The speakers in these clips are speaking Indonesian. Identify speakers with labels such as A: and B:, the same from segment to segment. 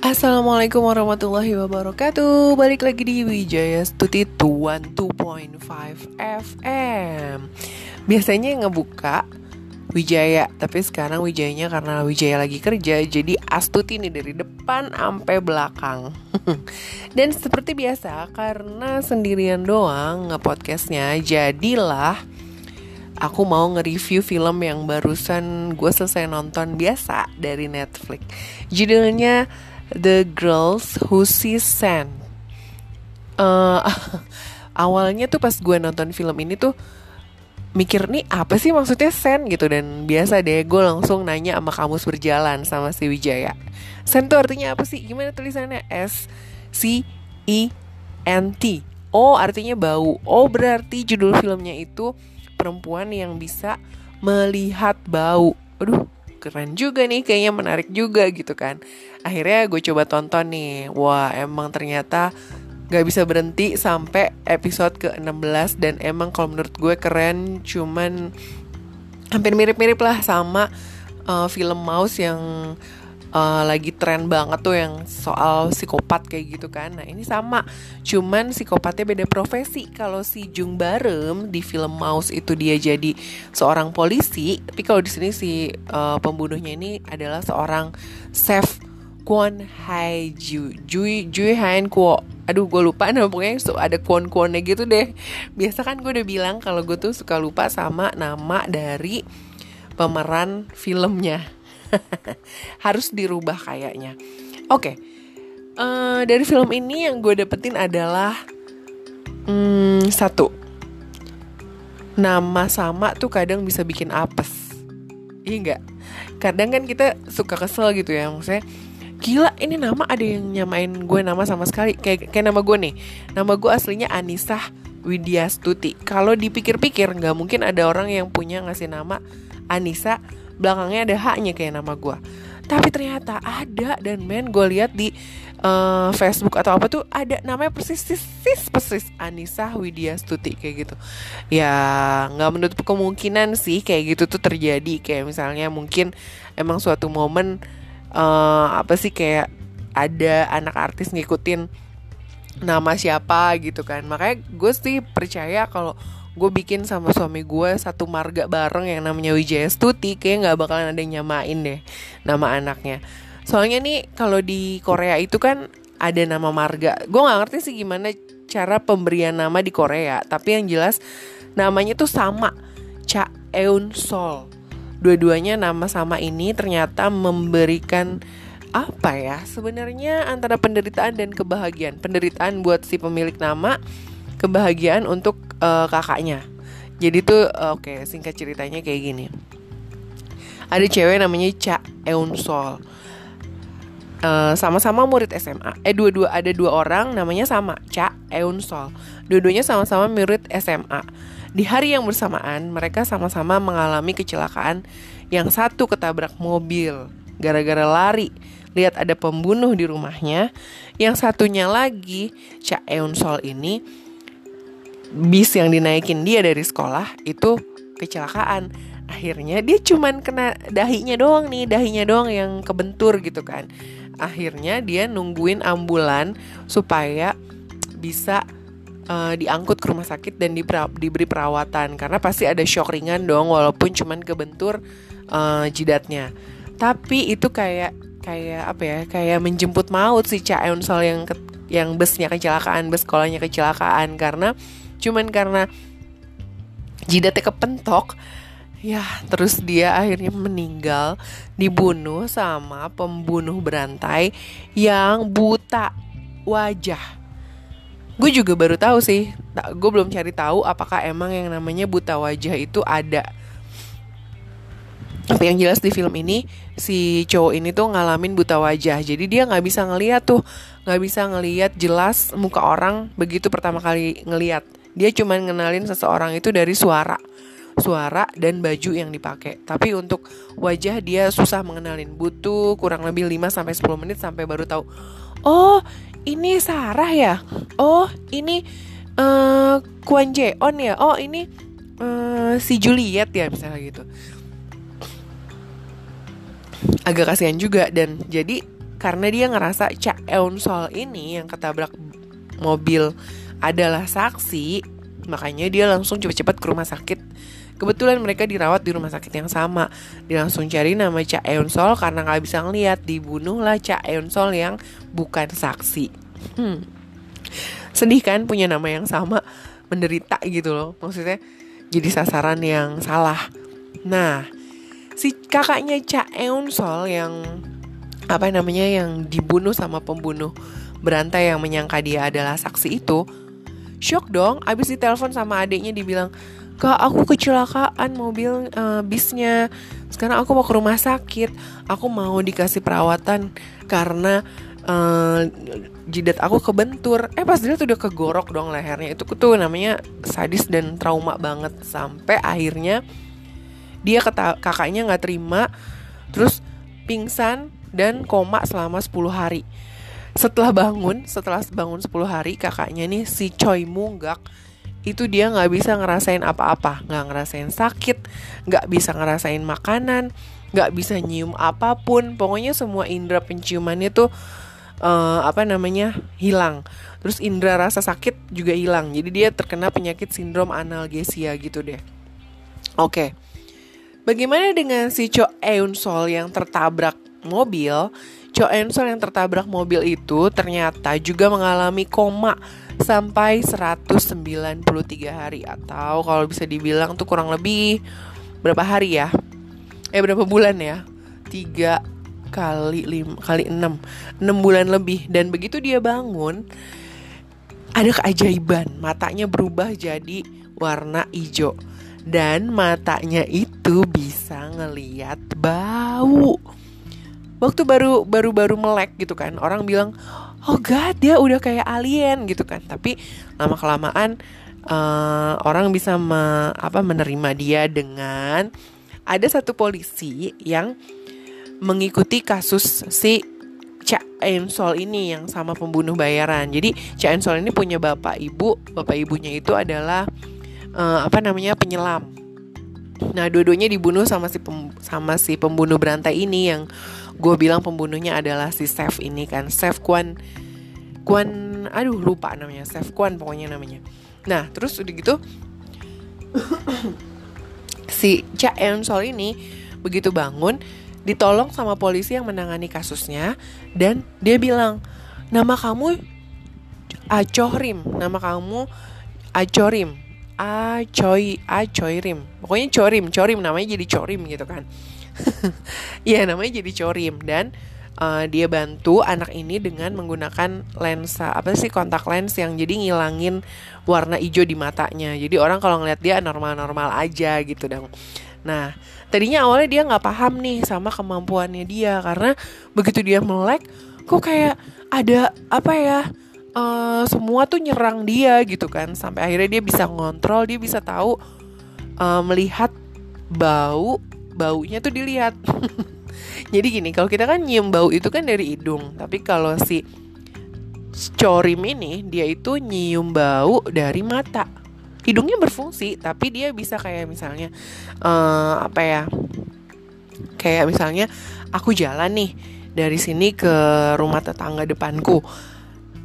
A: Assalamualaikum warahmatullahi wabarakatuh. Balik lagi di Wijaya Stuti 12.5 FM Biasanya ngebuka Wijaya Tapi sekarang Wijayanya karena Wijaya lagi kerja Jadi Astuti nih dari depan sampai belakang. Dan seperti biasa Karena sendirian doang ngepodcastnya Jadilah Aku mau nge-review film yang barusan gue selesai nonton biasa dari Netflix. Judulnya The Girls Who See Sand. Uh, awalnya tuh pas gue nonton film ini tuh mikir nih apa sih maksudnya sen gitu dan biasa deh gue langsung nanya sama kamus berjalan sama si Wijaya. Sen tuh artinya apa sih? Gimana tulisannya? S C E N T. Oh artinya bau. Oh berarti judul filmnya itu perempuan yang bisa melihat bau. Aduh keren juga nih kayaknya menarik juga gitu kan. Akhirnya gue coba tonton nih. Wah emang ternyata gak bisa berhenti sampai episode ke-16 dan emang kalau menurut gue keren cuman hampir mirip-mirip lah sama uh, film Mouse yang uh, lagi tren banget tuh yang soal psikopat kayak gitu kan. Nah ini sama, cuman psikopatnya beda profesi. Kalau si Jung Barem di film Mouse itu dia jadi seorang polisi, tapi kalau di sini si uh, pembunuhnya ini adalah seorang chef Kwon Hai Ju Jui Jui Han Kwo Aduh gue lupa namanya so, ada kwon kwonnya gitu deh Biasa kan gue udah bilang kalau gue tuh suka lupa sama nama dari pemeran filmnya harus dirubah kayaknya. Oke. Okay. uh, eh, dari film ini yang gue dapetin adalah hmm, satu. Nama sama tuh kadang bisa bikin apes. Iya enggak kadang kan kita suka kesel gitu ya maksudnya gila ini nama ada yang nyamain gue nama sama sekali. Kayak kayak nama gue nih. Nama gue aslinya Anissa Widya Stuti kalau dipikir-pikir nggak mungkin ada orang yang punya ngasih nama Anissa belakangnya ada haknya kayak nama gue tapi ternyata ada dan men gue lihat di uh, Facebook atau apa tuh ada namanya persis persis persis Anissa Widya Stuti kayak gitu. Ya nggak menutup kemungkinan sih kayak gitu tuh terjadi. Kayak misalnya mungkin emang suatu momen uh, apa sih kayak ada anak artis ngikutin nama siapa gitu kan. Makanya gue sih percaya kalau gue bikin sama suami gue satu marga bareng yang namanya Wijaya Stuti kayak nggak bakalan ada yang nyamain deh nama anaknya. Soalnya nih kalau di Korea itu kan ada nama marga. Gue nggak ngerti sih gimana cara pemberian nama di Korea tapi yang jelas namanya tuh sama Cha Eun Sol. Dua-duanya nama sama ini ternyata memberikan apa ya sebenarnya antara penderitaan dan kebahagiaan. Penderitaan buat si pemilik nama kebahagiaan untuk uh, kakaknya. Jadi tuh uh, oke okay, singkat ceritanya kayak gini. Ada cewek namanya Cha Eun Sol. Uh, sama-sama murid SMA. Eh dua-dua ada dua orang namanya sama Cha Eun Sol. Dua-duanya sama-sama murid SMA. Di hari yang bersamaan mereka sama-sama mengalami kecelakaan. Yang satu ketabrak mobil gara-gara lari lihat ada pembunuh di rumahnya. Yang satunya lagi Cha Eun Sol ini bis yang dinaikin dia dari sekolah itu kecelakaan. Akhirnya dia cuman kena dahinya doang nih dahinya doang yang kebentur gitu kan. Akhirnya dia nungguin ambulan supaya bisa uh, diangkut ke rumah sakit dan diberi perawatan. Karena pasti ada shock ringan dong walaupun cuman kebentur uh, jidatnya. Tapi itu kayak kayak apa ya kayak menjemput maut si Cha Eun Sol yang ke, yang busnya kecelakaan bus sekolahnya kecelakaan. Karena cuman karena jidatnya kepentok ya terus dia akhirnya meninggal dibunuh sama pembunuh berantai yang buta wajah. Gue juga baru tahu sih gue belum cari tahu apakah emang yang namanya buta wajah itu ada. Tapi yang jelas di film ini si cowok ini tuh ngalamin buta wajah. Jadi dia nggak bisa ngeliat tuh nggak bisa ngeliat jelas muka orang begitu pertama kali ngeliat dia cuma ngenalin seseorang itu dari suara suara dan baju yang dipakai. Tapi untuk wajah dia susah mengenalin. Butuh kurang lebih 5 sampai 10 menit sampai baru tahu. Oh, ini Sarah ya? Oh, ini uh, Jeon ya? Oh, ini uh, si Juliet ya misalnya gitu. Agak kasihan juga dan jadi karena dia ngerasa Cak Eun Sol ini yang ketabrak mobil adalah saksi makanya dia langsung cepat-cepat ke rumah sakit Kebetulan mereka dirawat di rumah sakit yang sama. Dia langsung cari nama Cak Eun Sol karena nggak bisa ngeliat. Dibunuhlah Cak Eun Sol yang bukan saksi. Hmm. Sedih kan punya nama yang sama, menderita gitu loh. Maksudnya jadi sasaran yang salah. Nah, si kakaknya Cak Eun Sol yang apa namanya yang dibunuh sama pembunuh berantai yang menyangka dia adalah saksi itu shock dong abis ditelepon sama adiknya dibilang kak aku kecelakaan mobil uh, bisnya. Sekarang aku mau ke rumah sakit. Aku mau dikasih perawatan karena uh, jidat aku kebentur. Eh pas dia tuh udah kegorok dong lehernya. Itu tuh namanya sadis dan trauma banget. Sampai akhirnya dia kata kakaknya nggak terima. Terus pingsan dan koma selama 10 hari setelah bangun setelah bangun 10 hari kakaknya nih si Choi Munggak itu dia nggak bisa ngerasain apa-apa. Nggak ngerasain sakit nggak bisa ngerasain makanan nggak bisa nyium apa pun. Pokoknya semua indera penciumannya tuh uh, apa namanya hilang. Terus indera rasa sakit juga hilang. Jadi dia terkena penyakit sindrom analgesia gitu deh. Oke. Okay. bagaimana dengan si Cho Eun Sol yang tertabrak mobil Cho Eun Sol yang tertabrak mobil itu ternyata juga mengalami koma sampai 193 hari. Atau kalau bisa dibilang tuh kurang lebih berapa hari ya? Eh berapa bulan ya? Tiga kali lima kali enam. Enam bulan lebih. Dan begitu dia bangun ada keajaiban. Matanya berubah jadi warna hijau. Dan matanya itu bisa ngeliat bau waktu baru baru baru melek gitu kan orang bilang oh god dia udah kayak alien gitu kan tapi lama kelamaan uh, orang bisa me, apa menerima dia dengan ada satu polisi yang mengikuti kasus si Cak Ensol ini yang sama pembunuh bayaran. Jadi Cak Ensol ini punya bapak ibu, bapak ibunya itu adalah uh, apa namanya penyelam. Nah, dua-duanya dibunuh sama si pem, sama si pembunuh berantai ini yang gue bilang pembunuhnya adalah si Chef ini kan. Chef Kwan Kwan aduh lupa namanya. Chef Kwan pokoknya namanya. Nah terus udah gitu si Cha Eun Sol ini begitu bangun ditolong sama polisi yang menangani kasusnya dan dia bilang nama kamu Acorim nama kamu Acorim Acoy Acoirim pokoknya Corim Corim namanya jadi Corim gitu kan ya namanya jadi corim dan uh, dia bantu anak ini dengan menggunakan lensa apa sih kontak lens yang jadi ngilangin warna hijau di matanya. Jadi orang kalau ngeliat dia normal-normal aja gitu dong. Nah tadinya awalnya dia nggak paham nih sama kemampuannya dia karena begitu dia melek kok kayak ada apa ya uh, semua tuh nyerang dia gitu kan. Sampai akhirnya dia bisa ngontrol dia bisa tahu uh, melihat bau baunya tuh dilihat. Jadi gini kalau kita kan nyium bau itu kan dari hidung tapi kalau si corim ini dia itu nyium bau dari mata. Hidungnya berfungsi tapi dia bisa kayak misalnya uh, apa ya kayak misalnya aku jalan nih dari sini ke rumah tetangga depanku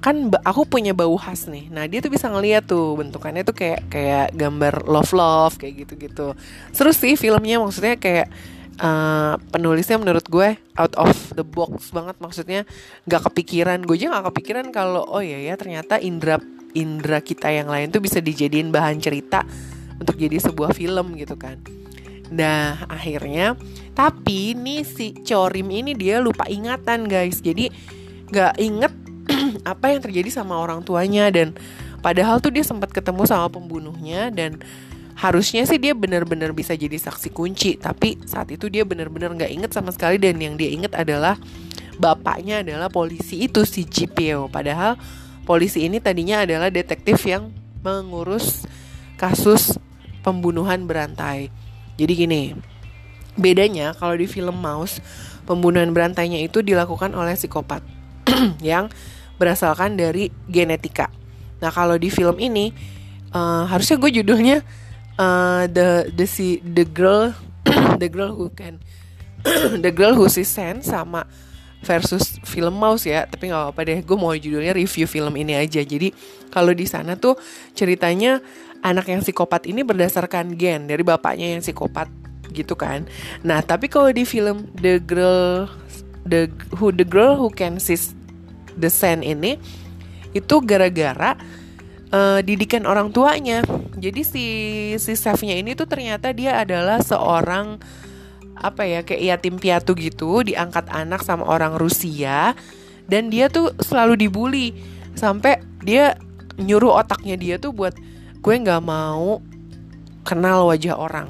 A: kan aku punya bau khas nih. Nah dia tuh bisa ngeliat tuh bentukannya tuh kayak kayak gambar love love kayak gitu gitu seru sih filmnya maksudnya kayak uh, penulisnya menurut gue out of the box banget. Maksudnya nggak kepikiran. Gue aja nggak kepikiran kalau oh ya ya ternyata indra indra kita yang lain tuh bisa dijadiin bahan cerita untuk jadi sebuah film gitu kan. Nah akhirnya Tapi nih si Corim ini dia lupa ingatan guys. Jadi gak inget apa yang terjadi sama orang tuanya. Dan padahal tuh dia sempat ketemu sama pembunuhnya dan harusnya sih dia benar-benar bisa jadi saksi kunci. Tapi saat itu dia benar-benar nggak inget sama sekali dan yang dia inget adalah bapaknya adalah polisi itu si GPO padahal polisi ini tadinya adalah detektif yang mengurus kasus pembunuhan berantai. Jadi gini bedanya kalau di film Mouse pembunuhan berantainya itu dilakukan oleh psikopat yang berasalkan dari genetika. Nah kalau di film ini uh, harusnya gue judulnya uh, the the si the girl the girl who can the girl who sees sense sama versus film Mouse ya. Tapi nggak apa-apa deh gue mau judulnya review film ini aja. Jadi kalau di sana tuh ceritanya anak yang psikopat ini berdasarkan gen dari bapaknya yang psikopat gitu kan. Nah tapi kalau di film The Girl The Who The Girl Who Can See The Sand ini itu gara-gara uh, didikan orang tuanya. Jadi si si chefnya ini tuh ternyata dia adalah seorang apa ya kayak yatim piatu gitu diangkat anak sama orang Rusia dan dia tuh selalu dibully. Sampai dia nyuruh otaknya dia tuh buat gue nggak mau kenal wajah orang.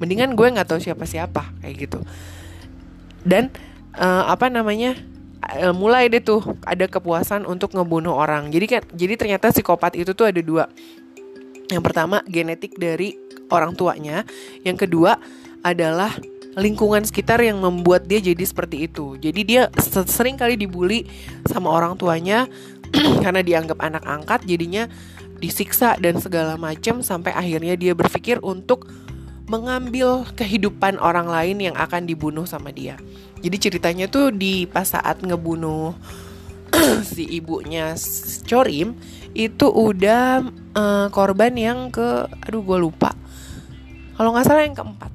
A: Mendingan gue nggak tahu siapa siapa kayak gitu. Dan uh, apa namanya mulai deh tuh ada kepuasan untuk ngebunuh orang. Jadi kan jadi ternyata psikopat itu tuh ada dua. Yang pertama genetik dari orang tuanya. Yang kedua adalah lingkungan sekitar yang membuat dia jadi seperti itu. Jadi dia sering kali dibully sama orang tuanya karena dianggap anak angkat, jadinya disiksa dan segala macam sampai akhirnya dia berpikir untuk mengambil kehidupan orang lain yang akan dibunuh sama dia. Jadi ceritanya tuh di pas saat ngebunuh si ibunya Chorim itu udah uh, korban yang ke aduh gue lupa. Kalau nggak salah yang keempat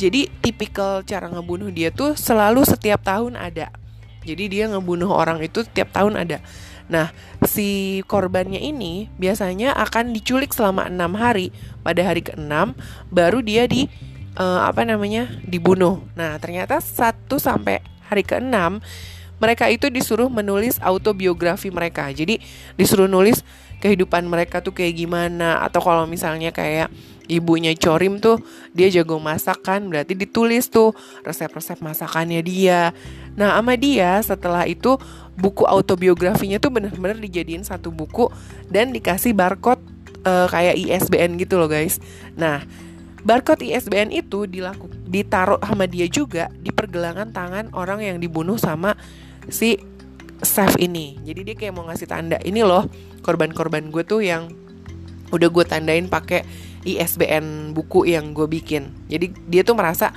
A: jadi tipikal cara ngebunuh dia tuh selalu setiap tahun ada. Jadi dia ngebunuh orang itu setiap tahun ada. Nah, si korbannya ini biasanya akan diculik selama enam hari. Pada hari ke-6 baru dia di uh, apa namanya? dibunuh. Nah, ternyata satu sampai hari ke-6 mereka itu disuruh menulis autobiografi mereka. Jadi disuruh nulis kehidupan mereka tuh kayak gimana atau kalau misalnya kayak ibunya Corim tuh dia jago masak kan berarti ditulis tuh resep-resep masakannya dia. Nah sama dia setelah itu buku autobiografinya tuh bener-bener dijadiin satu buku dan dikasih barcode uh, kayak ISBN gitu loh guys. Nah barcode ISBN itu dilaku ditaruh sama dia juga di pergelangan tangan orang yang dibunuh sama si chef ini. Jadi dia kayak mau ngasih tanda ini loh korban-korban gue tuh yang udah gue tandain pakai ISBN buku yang gue bikin. Jadi dia tuh merasa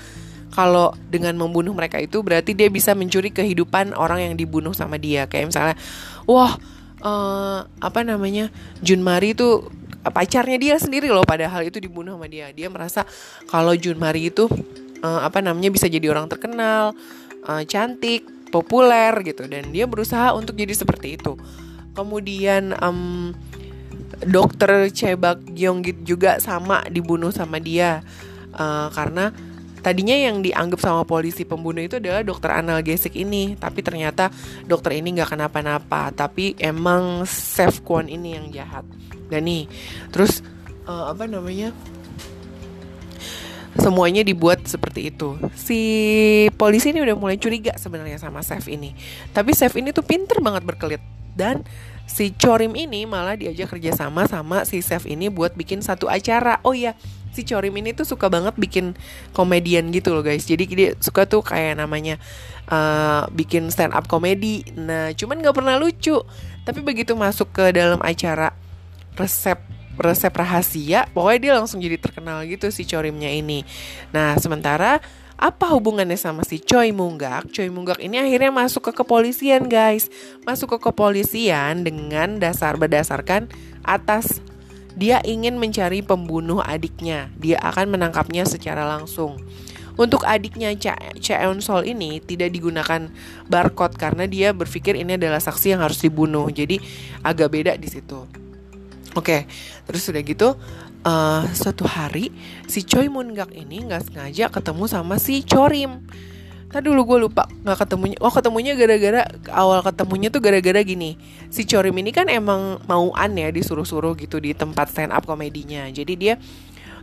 A: kalau dengan membunuh mereka itu berarti dia bisa mencuri kehidupan orang yang dibunuh sama dia. Kayak misalnya, wah uh, apa namanya Jun Mari itu pacarnya dia sendiri loh padahal itu dibunuh sama dia. Dia merasa kalau Jun Mari itu uh, apa namanya bisa jadi orang terkenal, uh, cantik, populer gitu dan dia berusaha untuk jadi seperti itu. Kemudian um, dokter Chebak Gyeonggit juga sama dibunuh sama dia. Uh, karena tadinya yang dianggap sama polisi pembunuh itu adalah dokter analgesik ini. Tapi ternyata dokter ini nggak kenapa-napa. Tapi emang Chef Kwon ini yang jahat. Dan nih terus uh, apa namanya? Semuanya dibuat seperti itu. Si polisi ini udah mulai curiga sebenarnya sama chef ini. Tapi chef ini tuh pinter banget berkelit dan si Chorim ini malah diajak kerjasama sama si chef ini buat bikin satu acara. Oh ya si Chorim ini tuh suka banget bikin komedian gitu loh guys. Jadi dia suka tuh kayak namanya uh, bikin stand up komedi. Nah cuman nggak pernah lucu. Tapi begitu masuk ke dalam acara resep resep rahasia pokoknya dia langsung jadi terkenal gitu si Chorimnya ini. Nah sementara apa hubungannya sama si Choi Munggak? Choi Munggak ini akhirnya masuk ke kepolisian guys Masuk ke kepolisian dengan dasar berdasarkan atas dia ingin mencari pembunuh adiknya Dia akan menangkapnya secara langsung untuk adiknya Cha Cheon Sol ini tidak digunakan barcode karena dia berpikir ini adalah saksi yang harus dibunuh. Jadi agak beda di situ. Oke, terus sudah gitu uh, suatu hari si Choi Moon Gak ini nggak sengaja ketemu sama si Chorim. Tadi dulu gue lupa nggak ketemunya. Oh ketemunya gara-gara awal ketemunya tuh gara-gara gini. Si Chorim ini kan emang mauan ya disuruh-suruh gitu di tempat stand up komedinya. Jadi dia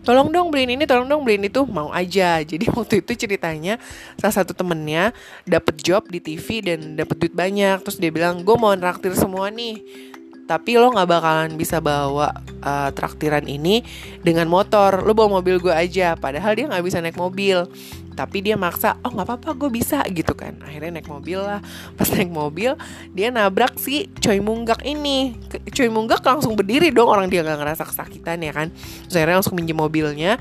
A: tolong dong beliin ini, tolong dong beliin itu, mau aja. Jadi waktu itu ceritanya salah satu temennya dapet job di TV dan dapet duit banyak. Terus dia bilang, gue mau nraktir semua nih tapi lo nggak bakalan bisa bawa uh, traktiran ini dengan motor. Lo bawa mobil gue aja. Padahal dia nggak bisa naik mobil. Tapi dia maksa oh nggak apa-apa gue bisa gitu kan. Akhirnya naik mobil lah. Pas naik mobil dia nabrak si Choi Munggak ini. Choi Munggak langsung berdiri dong. Orang dia nggak ngerasa kesakitan ya kan? Terus akhirnya langsung minjem mobilnya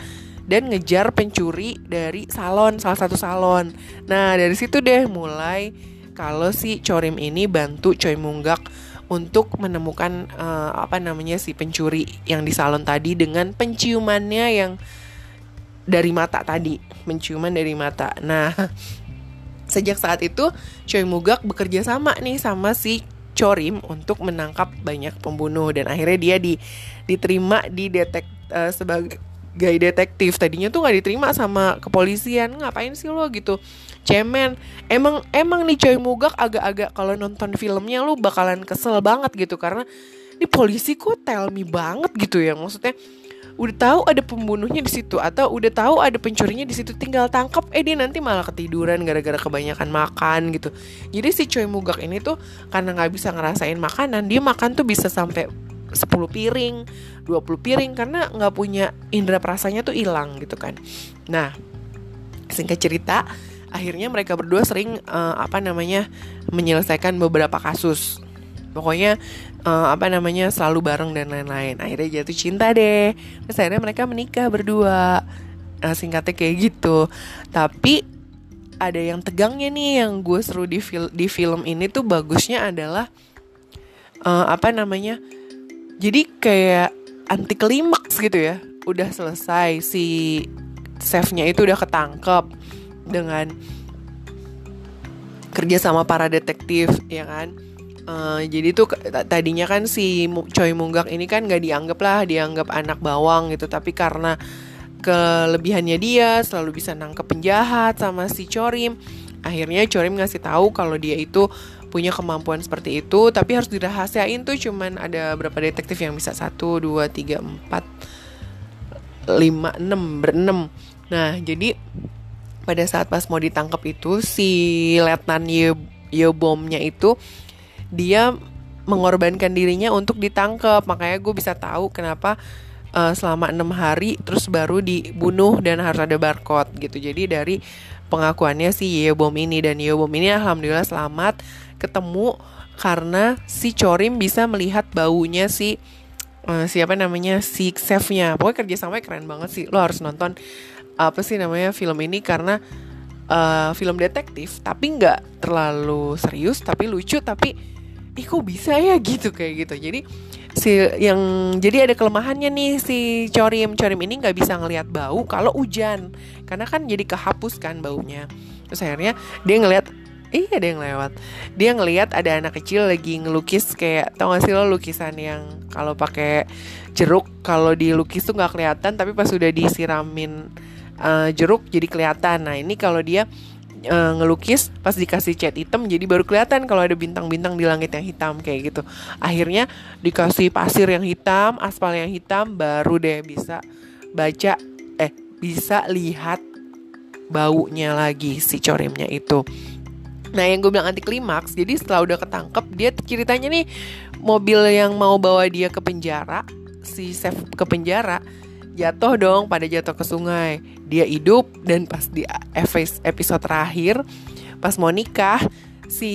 A: dan ngejar pencuri dari salon salah satu salon. Nah dari situ deh mulai kalau si Chorim ini bantu Choi Munggak untuk menemukan uh, apa namanya si pencuri yang di salon tadi dengan penciumannya yang dari mata tadi, penciuman dari mata. Nah, sejak saat itu Choi Mugak bekerja sama nih sama si Chorim untuk menangkap banyak pembunuh dan akhirnya dia di diterima di detek uh, sebagai detektif. Tadinya tuh nggak diterima sama kepolisian. Ngapain sih lo gitu cemen. Emang emang nih Choi Mugak agak-agak kalau nonton filmnya lo bakalan kesel banget gitu karena ini polisi kok tell me banget gitu ya maksudnya. Udah tahu ada pembunuhnya di situ atau udah tahu ada pencurinya di situ tinggal tangkap eh dia nanti malah ketiduran gara-gara kebanyakan makan gitu. Jadi si Choi Mugak ini tuh karena nggak bisa ngerasain makanan dia makan tuh bisa sampai 10 piring 20 piring karena nggak punya indera perasanya tuh hilang gitu kan. Nah singkat cerita akhirnya mereka berdua sering uh, apa namanya menyelesaikan beberapa kasus. Pokoknya uh, apa namanya selalu bareng dan lain-lain. Akhirnya jatuh cinta deh. Terus akhirnya mereka menikah berdua. Uh, singkatnya kayak gitu. Tapi ada yang tegangnya nih yang gue seru di fil di film ini tuh bagusnya adalah uh, apa namanya jadi kayak anti klimaks gitu ya. Udah selesai si chefnya itu udah ketangkep dengan kerja sama para detektif ya kan? Uh, jadi tuh tadinya kan si Choi Munggak ini kan gak dianggap lah dianggap anak bawang gitu. Tapi karena kelebihannya dia selalu bisa nangkep penjahat sama si Chorim. Akhirnya Chorim ngasih tahu kalau dia itu punya kemampuan seperti itu tapi harus dirahasiain tuh cuman ada berapa detektif yang bisa? Satu dua tiga empat lima enam berenam. Nah jadi pada saat pas mau ditangkap itu si Letnan Yobomnya itu dia mengorbankan dirinya untuk ditangkap. Makanya gue bisa tahu kenapa uh, selama enam hari terus baru dibunuh dan harus ada barcode gitu. Jadi dari pengakuannya si Yebom ini. Dan Yebom ini alhamdulillah selamat ketemu karena si Chorim bisa melihat baunya si uh, siapa namanya si chefnya. Pokoknya kerjasamanya keren banget sih. Lo harus nonton apa sih namanya film ini karena uh, film detektif tapi nggak terlalu serius tapi lucu tapi ih kok bisa ya? Gitu kayak gitu. Jadi si yang jadi ada kelemahannya nih si corim corim ini nggak bisa ngelihat bau kalau hujan karena kan jadi kehapus kan baunya. Terus akhirnya dia ngelihat Iya ada yang lewat. Dia ngelihat ada anak kecil lagi ngelukis kayak tau gak sih lo lukisan yang kalau pakai jeruk kalau dilukis tuh nggak kelihatan tapi pas sudah disiramin uh, jeruk jadi kelihatan. Nah ini kalau dia uh, ngelukis pas dikasih cat hitam jadi baru kelihatan kalau ada bintang-bintang di langit yang hitam kayak gitu akhirnya dikasih pasir yang hitam aspal yang hitam baru deh bisa baca eh bisa lihat baunya lagi si corimnya itu Nah yang gue bilang anti klimaks Jadi setelah udah ketangkep Dia ceritanya nih Mobil yang mau bawa dia ke penjara Si chef ke penjara jatuh dong pada jatuh ke sungai. Dia hidup dan pas di episode terakhir pas mau nikah si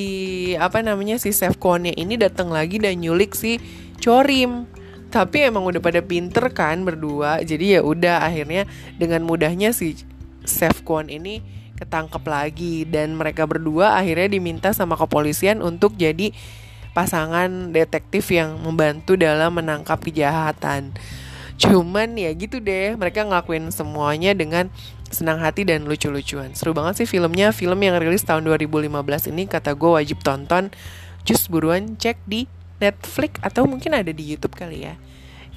A: apa namanya si Kwon ini datang lagi dan nyulik si Chorim. Tapi emang udah pada pinter kan berdua. Jadi ya udah akhirnya dengan mudahnya si chef Kwon ini ketangkep lagi dan mereka berdua akhirnya diminta sama kepolisian untuk jadi pasangan detektif yang membantu dalam menangkap kejahatan. Cuman ya gitu deh, mereka ngelakuin semuanya dengan senang hati dan lucu-lucuan. Seru banget sih filmnya, film yang rilis tahun 2015 ini kata gue wajib tonton. Just buruan cek di Netflix atau mungkin ada di YouTube kali ya.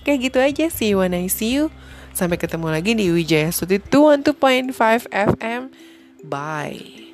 A: Kayak gitu aja sih, when I see you. Sampai ketemu lagi di Wijaya Suti 2.5 FM. Bye.